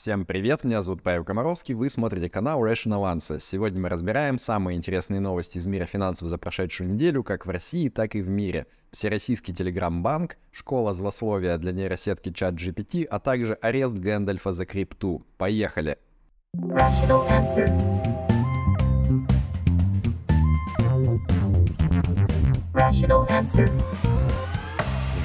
Всем привет, меня зовут Павел Комаровский, вы смотрите канал Rational Answer. Сегодня мы разбираем самые интересные новости из мира финансов за прошедшую неделю, как в России, так и в мире. Всероссийский телеграм-банк, школа злословия для нейросетки чат GPT, а также арест Гэндальфа за крипту. Поехали! Rational Answer. Rational Answer.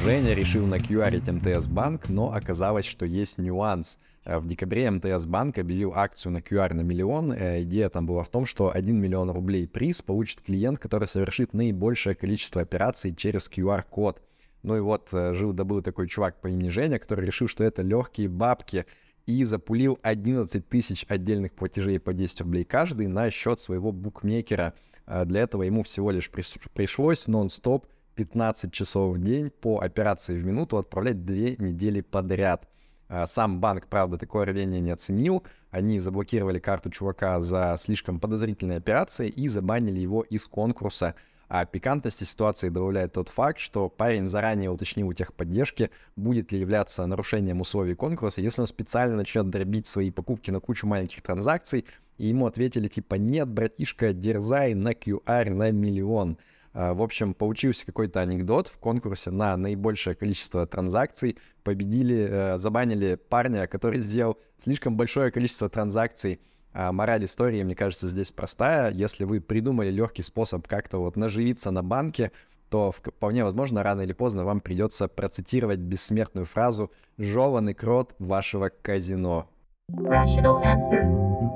Женя решил на QR МТС Банк, но оказалось, что есть нюанс. Э, в декабре МТС Банк объявил акцию на QR на миллион. Э, идея там была в том, что 1 миллион рублей приз получит клиент, который совершит наибольшее количество операций через QR-код. Ну и вот э, жил-добыл такой чувак по имени Женя, который решил, что это легкие бабки, и запулил 11 тысяч отдельных платежей по 10 рублей каждый на счет своего букмекера. Для этого ему всего лишь пришлось нон-стоп 15 часов в день по операции в минуту отправлять две недели подряд. А, сам банк, правда, такое рвение не оценил. Они заблокировали карту чувака за слишком подозрительные операции и забанили его из конкурса. А пикантности ситуации добавляет тот факт, что парень заранее уточнил у техподдержки, будет ли являться нарушением условий конкурса, если он специально начнет дробить свои покупки на кучу маленьких транзакций, и ему ответили типа «Нет, братишка, дерзай на QR на миллион». А, в общем, получился какой-то анекдот в конкурсе на наибольшее количество транзакций. Победили, э, забанили парня, который сделал слишком большое количество транзакций. А мораль истории, мне кажется, здесь простая. Если вы придумали легкий способ как-то вот наживиться на банке, то вполне возможно, рано или поздно вам придется процитировать бессмертную фразу «жеванный крот вашего казино». Rational answer.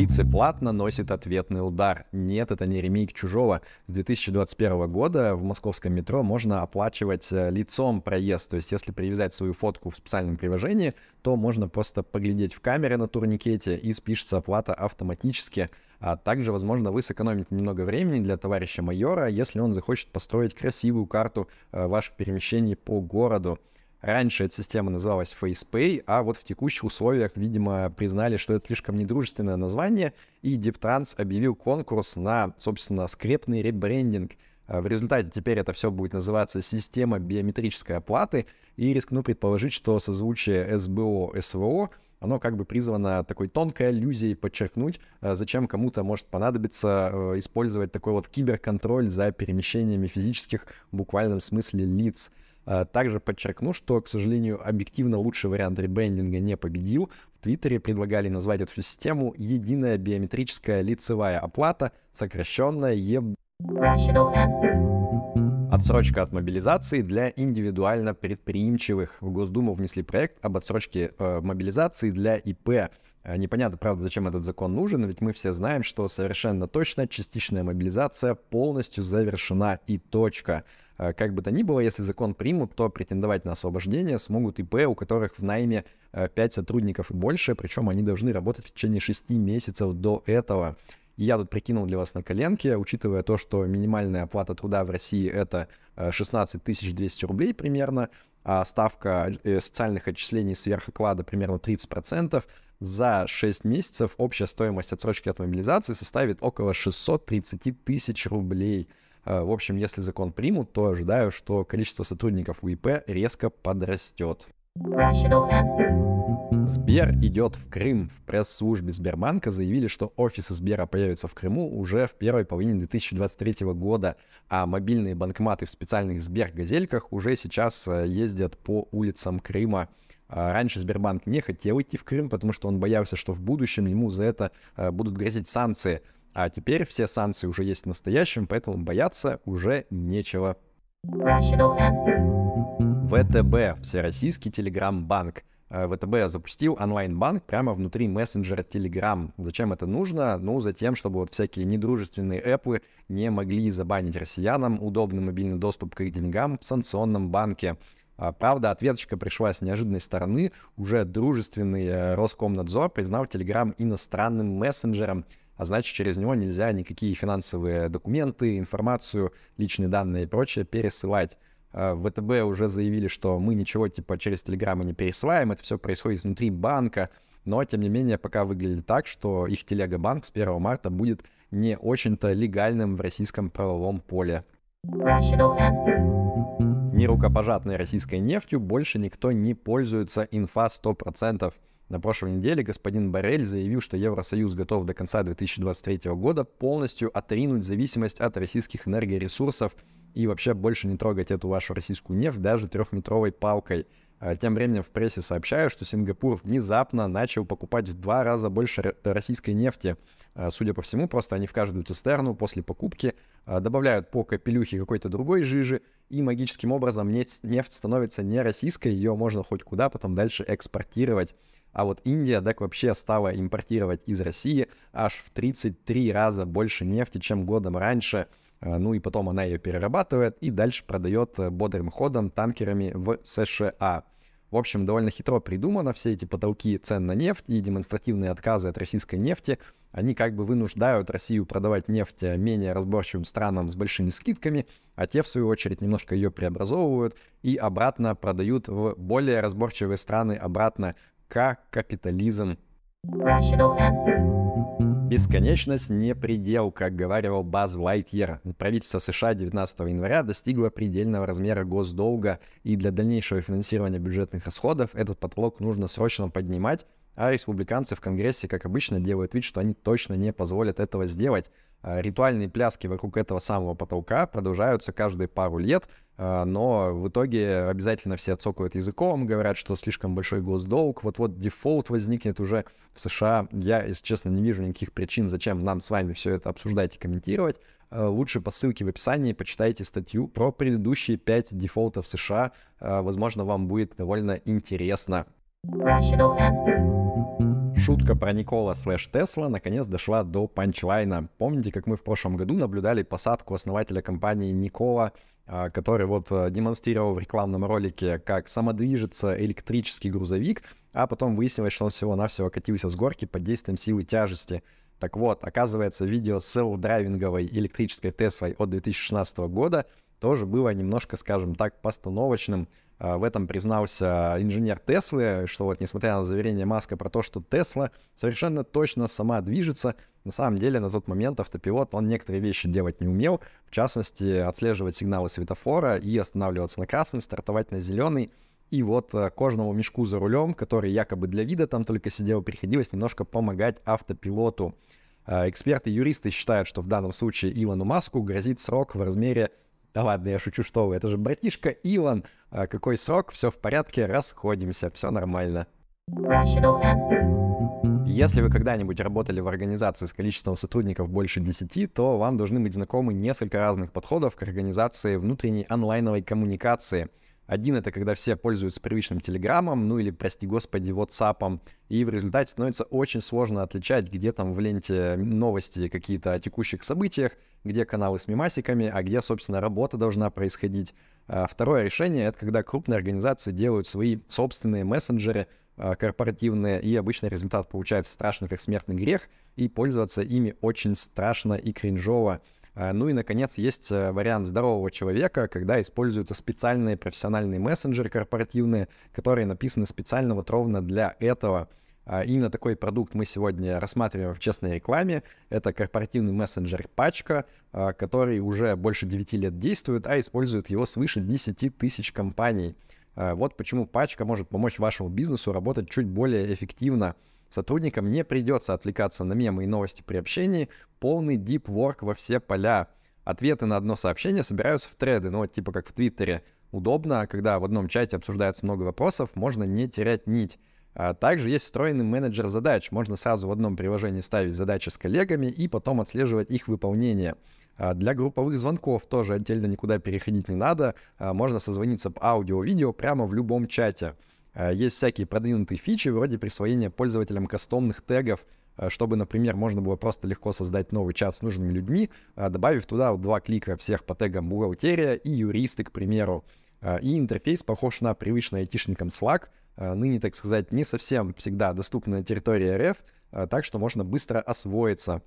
Лице платно носит ответный удар. Нет, это не ремейк чужого. С 2021 года в московском метро можно оплачивать э, лицом проезд. То есть, если привязать свою фотку в специальном приложении, то можно просто поглядеть в камере на турникете и спишется оплата автоматически. А также, возможно, вы сэкономите немного времени для товарища майора, если он захочет построить красивую карту э, ваших перемещений по городу. Раньше эта система называлась FacePay, а вот в текущих условиях, видимо, признали, что это слишком недружественное название, и DeepTrans объявил конкурс на, собственно, скрепный ребрендинг. А в результате теперь это все будет называться система биометрической оплаты, и рискну предположить, что созвучие СБО, СВО оно как бы призвано такой тонкой аллюзией подчеркнуть, а зачем кому-то может понадобиться э, использовать такой вот киберконтроль за перемещениями физических в буквальном смысле лиц. А, также подчеркну, что, к сожалению, объективно лучший вариант ребрендинга не победил. В Твиттере предлагали назвать эту систему «Единая биометрическая лицевая оплата», сокращенная ЕБ... Отсрочка от мобилизации для индивидуально предприимчивых. В Госдуму внесли проект об отсрочке э, мобилизации для ИП. Э, непонятно, правда, зачем этот закон нужен, ведь мы все знаем, что совершенно точно частичная мобилизация полностью завершена и точка. Э, как бы то ни было, если закон примут, то претендовать на освобождение смогут ИП, у которых в найме 5 э, сотрудников и больше, причем они должны работать в течение 6 месяцев до этого. Я тут прикинул для вас на коленке, учитывая то, что минимальная оплата труда в России это 16 200 рублей примерно, а ставка социальных отчислений сверх оклада примерно 30%, за 6 месяцев общая стоимость отсрочки от мобилизации составит около 630 тысяч рублей. Э, в общем, если закон примут, то ожидаю, что количество сотрудников УИП резко подрастет. Сбер идет в Крым. В пресс-службе Сбербанка заявили, что офисы Сбера появятся в Крыму уже в первой половине 2023 года, а мобильные банкоматы в специальных Сбер-газельках уже сейчас э, ездят по улицам Крыма. А раньше Сбербанк не хотел идти в Крым, потому что он боялся, что в будущем ему за это э, будут грозить санкции. А теперь все санкции уже есть в настоящем, поэтому бояться уже нечего. ВТБ, Всероссийский Телеграм-банк. Э, ВТБ запустил онлайн-банк прямо внутри мессенджера Telegram. Зачем это нужно? Ну, за тем, чтобы вот всякие недружественные эпы не могли забанить россиянам удобный мобильный доступ к их деньгам в санкционном банке. А, правда, ответочка пришла с неожиданной стороны. Уже дружественный э, Роскомнадзор признал Telegram иностранным мессенджером, а значит, через него нельзя никакие финансовые документы, информацию, личные данные и прочее пересылать. А, ВТБ уже заявили, что мы ничего типа через Telegram не пересылаем, это все происходит внутри банка, но тем не менее пока выглядит так, что их телегабанк с 1 марта будет не очень-то легальным в российском правовом поле. Нерукопожатной российской нефтью больше никто не пользуется инфа 100%. На прошлой неделе господин Барель заявил, что Евросоюз готов до конца 2023 года полностью отринуть зависимость от российских энергоресурсов и вообще больше не трогать эту вашу российскую нефть даже трехметровой палкой. А тем временем в прессе сообщают, что Сингапур внезапно начал покупать в два раза больше российской нефти. А, судя по всему, просто они в каждую цистерну после покупки а, добавляют по капелюхе какой-то другой жижи, и магическим образом нефть становится не российской, ее можно хоть куда потом дальше экспортировать. А вот Индия так вообще стала импортировать из России аж в 33 раза больше нефти, чем годом раньше. Ну и потом она ее перерабатывает и дальше продает э, бодрым ходом танкерами в США. В общем, довольно хитро придумано все эти потолки цен на нефть и демонстративные отказы от российской нефти. Они как бы вынуждают Россию продавать нефть менее разборчивым странам с большими скидками, а те, в свою очередь, немножко ее преобразовывают и обратно продают в более разборчивые страны обратно как капитализм. Rational answer. Бесконечность не предел, как говорил Баз Лайтьер. Правительство США 19 января достигло предельного размера госдолга, и для дальнейшего финансирования бюджетных расходов этот потолок нужно срочно поднимать, а республиканцы в Конгрессе, как обычно, делают вид, что они точно не позволят этого сделать. А, ритуальные пляски вокруг этого самого потолка продолжаются каждые пару лет, а, но в итоге обязательно все отцокают языком, говорят, что слишком большой госдолг, вот-вот дефолт возникнет уже в США. Я, если честно, не вижу никаких причин, зачем нам с вами все это обсуждать и комментировать. А, лучше по ссылке в описании почитайте статью про предыдущие 5 дефолтов США. Возможно, вам будет довольно интересно. Шутка про Никола slash Тесла наконец дошла до панчлайна. Помните, как мы в прошлом году наблюдали посадку основателя компании Никола, а, который вот э, демонстрировал в рекламном ролике, как самодвижется электрический грузовик, а потом выяснилось, что он всего-навсего катился с горки под действием силы тяжести. Так вот, оказывается, видео с селф-драйвинговой электрической Теслой от 2016 года тоже было немножко, скажем так, постановочным. А, в этом признался инженер Теслы, что вот несмотря на заверение Маска про то, что Тесла совершенно точно сама движется, на самом деле на тот момент автопилот, он некоторые вещи делать не умел, в частности, отслеживать сигналы светофора и останавливаться на красный, стартовать на зеленый. И вот э, кожному мешку за рулем, который якобы для вида там только сидел, приходилось немножко помогать автопилоту. А, эксперты-юристы считают, что в данном случае Илону Маску грозит срок в размере да ладно, я шучу, что вы, это же братишка Илон. А какой срок? Все в порядке, расходимся, все нормально. Если вы когда-нибудь работали в организации с количеством сотрудников больше 10, то вам должны быть знакомы несколько разных подходов к организации внутренней онлайновой коммуникации – один — это когда все пользуются привычным Телеграмом, ну или, прости господи, WhatsApp, и в результате становится очень сложно отличать, где там в ленте новости какие-то о текущих событиях, где каналы с мимасиками, а где, собственно, работа должна происходить. А второе решение — это когда крупные организации делают свои собственные мессенджеры, а, корпоративные, и обычно результат получается страшный, как смертный грех, и пользоваться ими очень страшно и кринжово. А, ну и, наконец, есть э, вариант здорового человека, когда используются специальные профессиональные мессенджеры корпоративные, которые написаны специально вот ровно для этого. А, именно такой продукт мы сегодня рассматриваем в честной рекламе. Это корпоративный мессенджер Пачка, а, который уже больше 9 лет действует, а использует его свыше 10 тысяч компаний. Вот почему Пачка может помочь вашему бизнесу работать чуть более эффективно. Сотрудникам не придется отвлекаться на мемы и новости при общении, полный deep work во все поля. Ответы на одно сообщение собираются в треды, ну вот типа как в Твиттере. Удобно, когда в одном чате обсуждается много вопросов, можно не терять нить. А также есть встроенный менеджер задач. Можно сразу в одном приложении ставить задачи с коллегами и потом отслеживать их выполнение. А для групповых звонков тоже отдельно никуда переходить не надо. А можно созвониться по аудио-видео прямо в любом чате. Э, есть всякие продвинутые фичи, вроде присвоения пользователям кастомных тегов, э, чтобы, например, можно было просто легко создать новый чат с нужными людьми, э, добавив туда два клика всех по тегам бухгалтерия и юристы, к примеру. И интерфейс похож на привычный айтишникам Slack, ныне, так сказать, не совсем всегда доступна на территории РФ, так что можно быстро освоиться.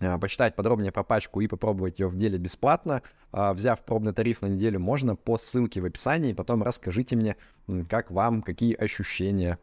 Э, почитать подробнее про пачку и попробовать ее в деле бесплатно. А, взяв пробный тариф на неделю, можно по ссылке в описании. Потом расскажите мне, как вам, какие ощущения.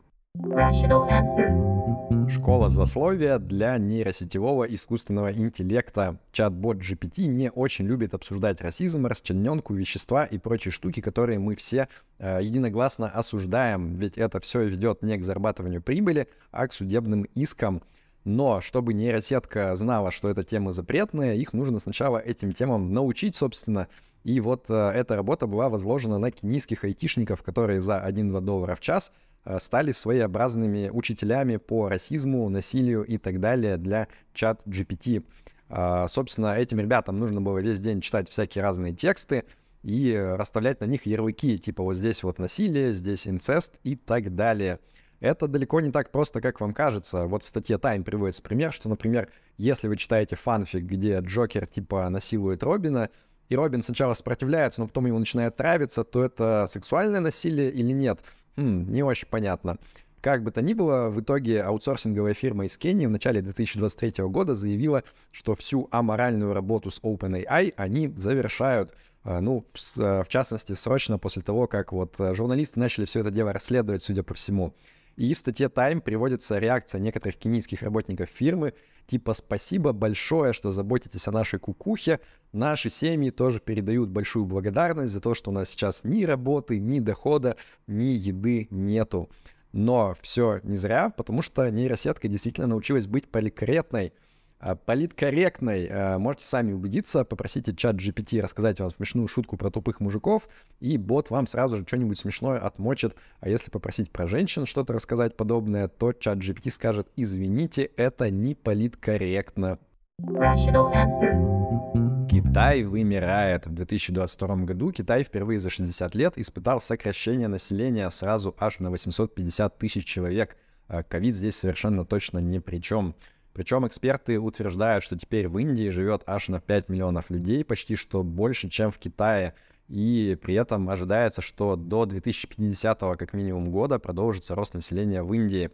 Школа злословия для нейросетевого искусственного интеллекта. Чат-бот GPT не очень любит обсуждать расизм, расчлененку, вещества и прочие штуки, которые мы все э, единогласно осуждаем, ведь это все ведет не к зарабатыванию прибыли, а к судебным искам. Но чтобы нейросетка знала, что это темы запретные, их нужно сначала этим темам научить, собственно. И вот э, эта работа была возложена на кенийских айтишников, которые за 1-2 доллара в час э, стали своеобразными учителями по расизму, насилию и так далее для чат GPT. Э, собственно, этим ребятам нужно было весь день читать всякие разные тексты и расставлять на них ярлыки, типа вот здесь вот насилие, здесь инцест и так далее. Это далеко не так просто, как вам кажется. Вот в статье Time приводится пример, что, например, если вы читаете фанфик, где Джокер типа насилует Робина, и Робин сначала сопротивляется, но потом ему начинает нравиться, то это сексуальное насилие или нет? Хм, не очень понятно. Как бы то ни было, в итоге аутсорсинговая фирма из Кении в начале 2023 года заявила, что всю аморальную работу с OpenAI они завершают. А, ну, в частности, срочно после того, как вот журналисты начали все это дело расследовать, судя по всему. И в статье Time приводится реакция некоторых кенийских работников фирмы, типа «Спасибо большое, что заботитесь о нашей кукухе. Наши семьи тоже передают большую благодарность за то, что у нас сейчас ни работы, ни дохода, ни еды нету». Но все не зря, потому что нейросетка действительно научилась быть поликретной, политкорректной. А, можете сами убедиться, попросите чат GPT рассказать вам смешную шутку про тупых мужиков, и бот вам сразу же что-нибудь смешное отмочит. А если попросить про женщин что-то рассказать подобное, то чат GPT скажет, извините, это не политкорректно. Китай вымирает. В 2022 году Китай впервые за 60 лет испытал сокращение населения сразу аж на 850 тысяч человек. А ковид здесь совершенно точно ни при чем. Причем эксперты утверждают, что теперь в Индии живет аж на 5 миллионов людей, почти что больше, чем в Китае. И при этом ожидается, что до 2050 как минимум года продолжится рост населения в Индии.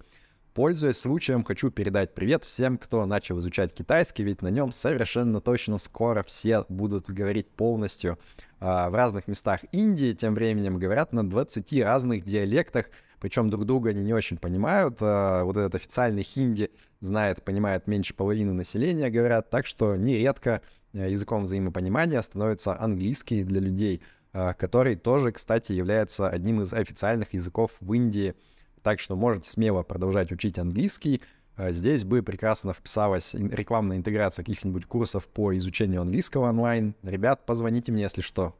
Пользуясь случаем, хочу передать привет всем, кто начал изучать китайский, ведь на нем совершенно точно скоро все будут говорить полностью. А в разных местах Индии тем временем говорят на 20 разных диалектах, причем друг друга они не очень понимают. А, вот этот официальный хинди знает, понимает меньше половины населения, говорят, так что нередко э, языком взаимопонимания становится английский для людей, а, который тоже, кстати, является одним из официальных языков в Индии. Так что можете смело продолжать учить английский. А, здесь бы прекрасно вписалась рекламная интеграция каких-нибудь курсов по изучению английского онлайн. Ребят, позвоните мне, если что.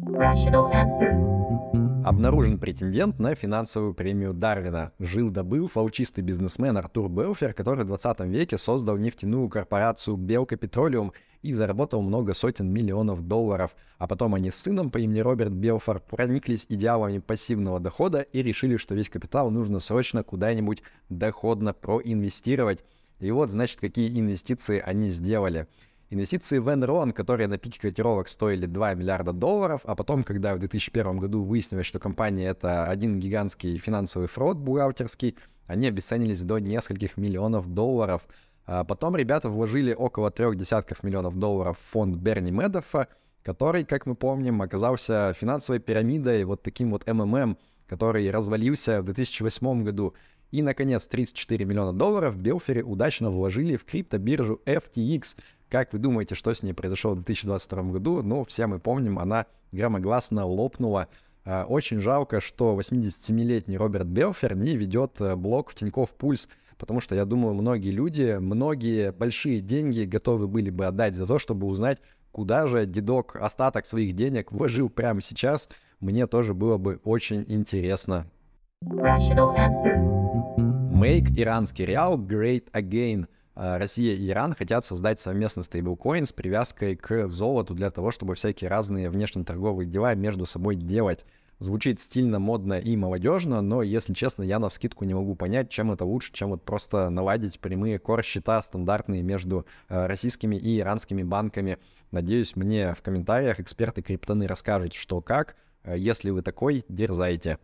Rational answer. Обнаружен претендент на финансовую премию Дарвина. Жил-добыл фаучистый бизнесмен Артур Белфер, который в 20 веке создал нефтяную корпорацию Белка Петролиум и заработал много сотен миллионов долларов. А потом они с сыном по имени Роберт Белфор прониклись идеалами пассивного дохода и решили, что весь капитал нужно срочно куда-нибудь доходно проинвестировать. И вот, значит, какие инвестиции они сделали – Инвестиции в Enron, которые на пике котировок стоили 2 миллиарда долларов, а потом, когда в 2001 году выяснилось, что компания это один гигантский финансовый фрод бухгалтерский, они обесценились до нескольких миллионов долларов. А потом ребята вложили около трех десятков миллионов долларов в фонд Берни Медоффа, который, как мы помним, оказался финансовой пирамидой, вот таким вот МММ, который развалился в 2008 году. И, наконец, 34 миллиона долларов Белфери удачно вложили в криптобиржу FTX, как вы думаете, что с ней произошло в 2022 году? Ну, все мы помним, она громогласно лопнула. А, очень жалко, что 87-летний Роберт Белфер не ведет э, блог в Тинькофф Пульс, потому что, я думаю, многие люди, многие большие деньги готовы были бы отдать за то, чтобы узнать, куда же дедок остаток своих денег вложил прямо сейчас. Мне тоже было бы очень интересно. Make иранский реал great again – Россия и Иран хотят создать совместный стейблкоин с привязкой к золоту для того, чтобы всякие разные внешнеторговые дела между собой делать. Звучит стильно, модно и молодежно, но, если честно, я на вскидку не могу понять, чем это лучше, чем вот просто наладить прямые кор-счета стандартные между э, российскими и иранскими банками. Надеюсь, мне в комментариях эксперты криптоны расскажут, что как. Э, если вы такой, дерзайте.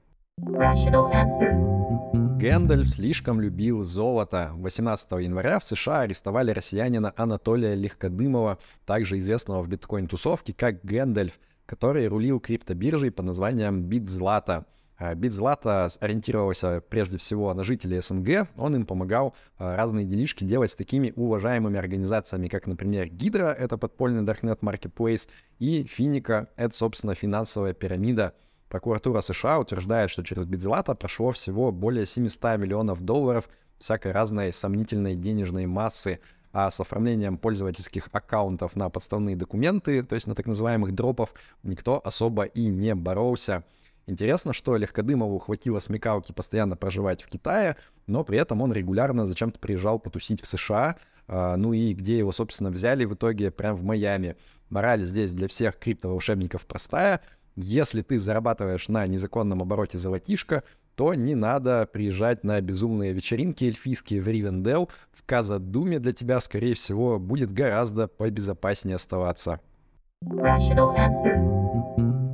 Гэндальф слишком любил золото. 18 января в США арестовали россиянина Анатолия Легкодымова, также известного в биткоин-тусовке как Гэндальф, который рулил криптобиржей под названием Bitzlato. Bitzlato ориентировался прежде всего на жителей СНГ, он им помогал разные делишки делать с такими уважаемыми организациями, как, например, Гидра, это подпольный Darknet Marketplace, и Финика, это, собственно, финансовая пирамида. Прокуратура США утверждает, что через Битзлата прошло всего более 700 миллионов долларов всякой разной сомнительной денежной массы, а с оформлением пользовательских аккаунтов на подставные документы, то есть на так называемых дропов, никто особо и не боролся. Интересно, что Легкодымову хватило смекалки постоянно проживать в Китае, но при этом он регулярно зачем-то приезжал потусить в США, а, ну и где его, собственно, взяли в итоге прям в Майами. Мораль здесь для всех криптоволшебников простая. Если ты зарабатываешь на незаконном обороте золотишко, то не надо приезжать на безумные вечеринки эльфийские в Ривендел. В Казадуме для тебя, скорее всего, будет гораздо побезопаснее оставаться.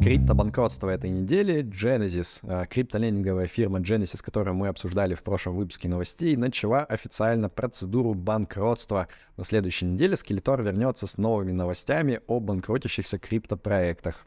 Криптобанкротство этой недели. Genesis, э, криптолендинговая фирма Genesis, которую мы обсуждали в прошлом выпуске новостей, начала официально процедуру банкротства. На следующей неделе Скелетор вернется с новыми новостями о банкротящихся криптопроектах.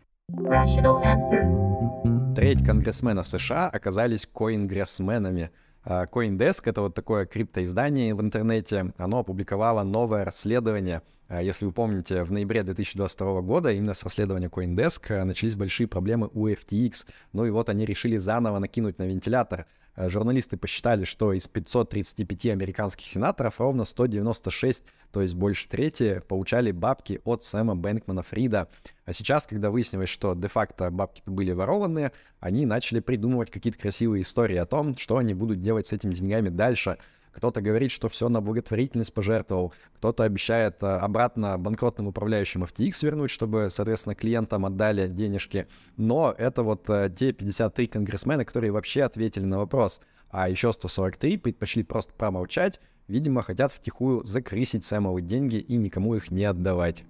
Треть конгрессменов США оказались коингрессменами — а, CoinDesk — это вот такое криптоиздание в интернете. Оно опубликовало новое расследование. А, если вы помните, в ноябре 2022 года именно с расследования CoinDesk а, начались большие проблемы у FTX. Ну и вот они решили заново накинуть на вентилятор. Журналисты посчитали, что из 535 американских сенаторов ровно 196 то есть больше трети, получали бабки от Сэма Бэнкмана Фрида. А сейчас, когда выяснилось, что де-факто бабки были ворованные, они начали придумывать какие-то красивые истории о том, что они будут делать с этими деньгами дальше. Кто-то говорит, что все на благотворительность пожертвовал, кто-то обещает э, обратно банкротным управляющим FTX вернуть, чтобы, соответственно, клиентам отдали денежки. Но это вот э, те 53 конгрессмена, которые вообще ответили на вопрос. А еще 143 предпочли просто промолчать Видимо, хотят втихую закрысить Сэмовы деньги и никому их не отдавать.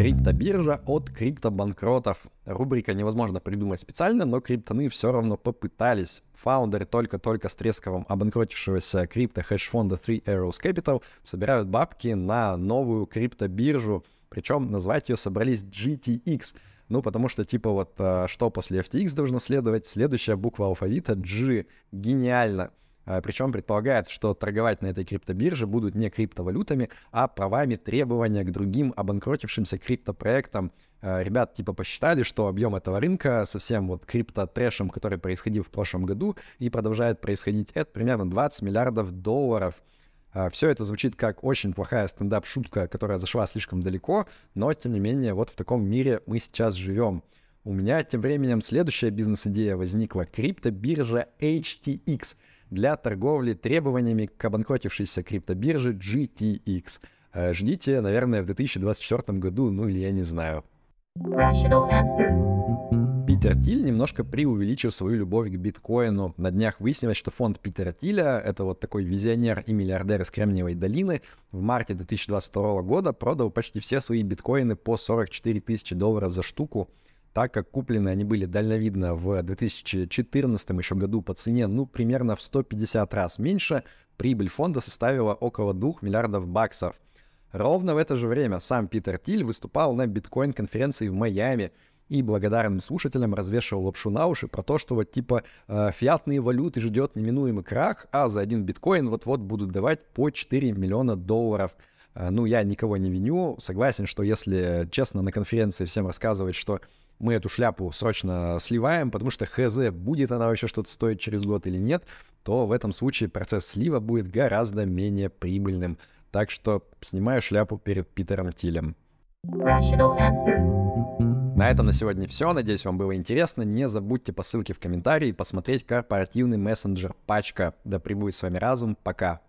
Криптобиржа от криптобанкротов. Рубрика невозможно придумать специально, но криптоны все равно попытались. Фаундеры только-только с тресковым обанкротившегося крипто хедж-фонда Three Arrows Capital собирают бабки на новую криптобиржу. Причем назвать ее собрались GTX. Ну, потому что, типа, вот, а, что после FTX должно следовать? Следующая буква алфавита G. Гениально. А, Причем предполагается, что торговать на этой криптобирже будут не криптовалютами, а правами требования к другим обанкротившимся криптопроектам. А, ребят типа посчитали, что объем этого рынка со всем вот крипто-трэшем, который происходил в прошлом году и продолжает происходить, это примерно 20 миллиардов долларов. А, Все это звучит как очень плохая стендап-шутка, которая зашла слишком далеко, но тем не менее вот в таком мире мы сейчас живем. У меня тем временем следующая бизнес-идея возникла. Криптобиржа HTX — для торговли требованиями к обанкротившейся криптобирже GTX. Э, ждите, наверное, в 2024 году, ну или я не знаю. Питер Тиль немножко преувеличил свою любовь к биткоину. На днях выяснилось, что фонд Питера Тиля, это вот такой визионер и миллиардер из Кремниевой долины, в марте 2022 года продал почти все свои биткоины по 44 тысячи долларов за штуку так как куплены они были дальновидно в 2014 еще году по цене, ну, примерно в 150 раз меньше, прибыль фонда составила около 2 миллиардов баксов. Ровно в это же время сам Питер Тиль выступал на биткоин-конференции в Майами и благодарным слушателям развешивал лапшу на уши про то, что вот типа э, фиатные валюты ждет неминуемый крах, а за один биткоин вот-вот будут давать по 4 миллиона долларов. Э, ну, я никого не виню, согласен, что если честно на конференции всем рассказывать, что мы эту шляпу срочно сливаем, потому что хз, будет она вообще что-то стоить через год или нет, то в этом случае процесс слива будет гораздо менее прибыльным. Так что снимаю шляпу перед Питером Тилем. На этом на сегодня все. Надеюсь, вам было интересно. Не забудьте по ссылке в комментарии посмотреть корпоративный мессенджер Пачка. Да пребудет с вами разум. Пока.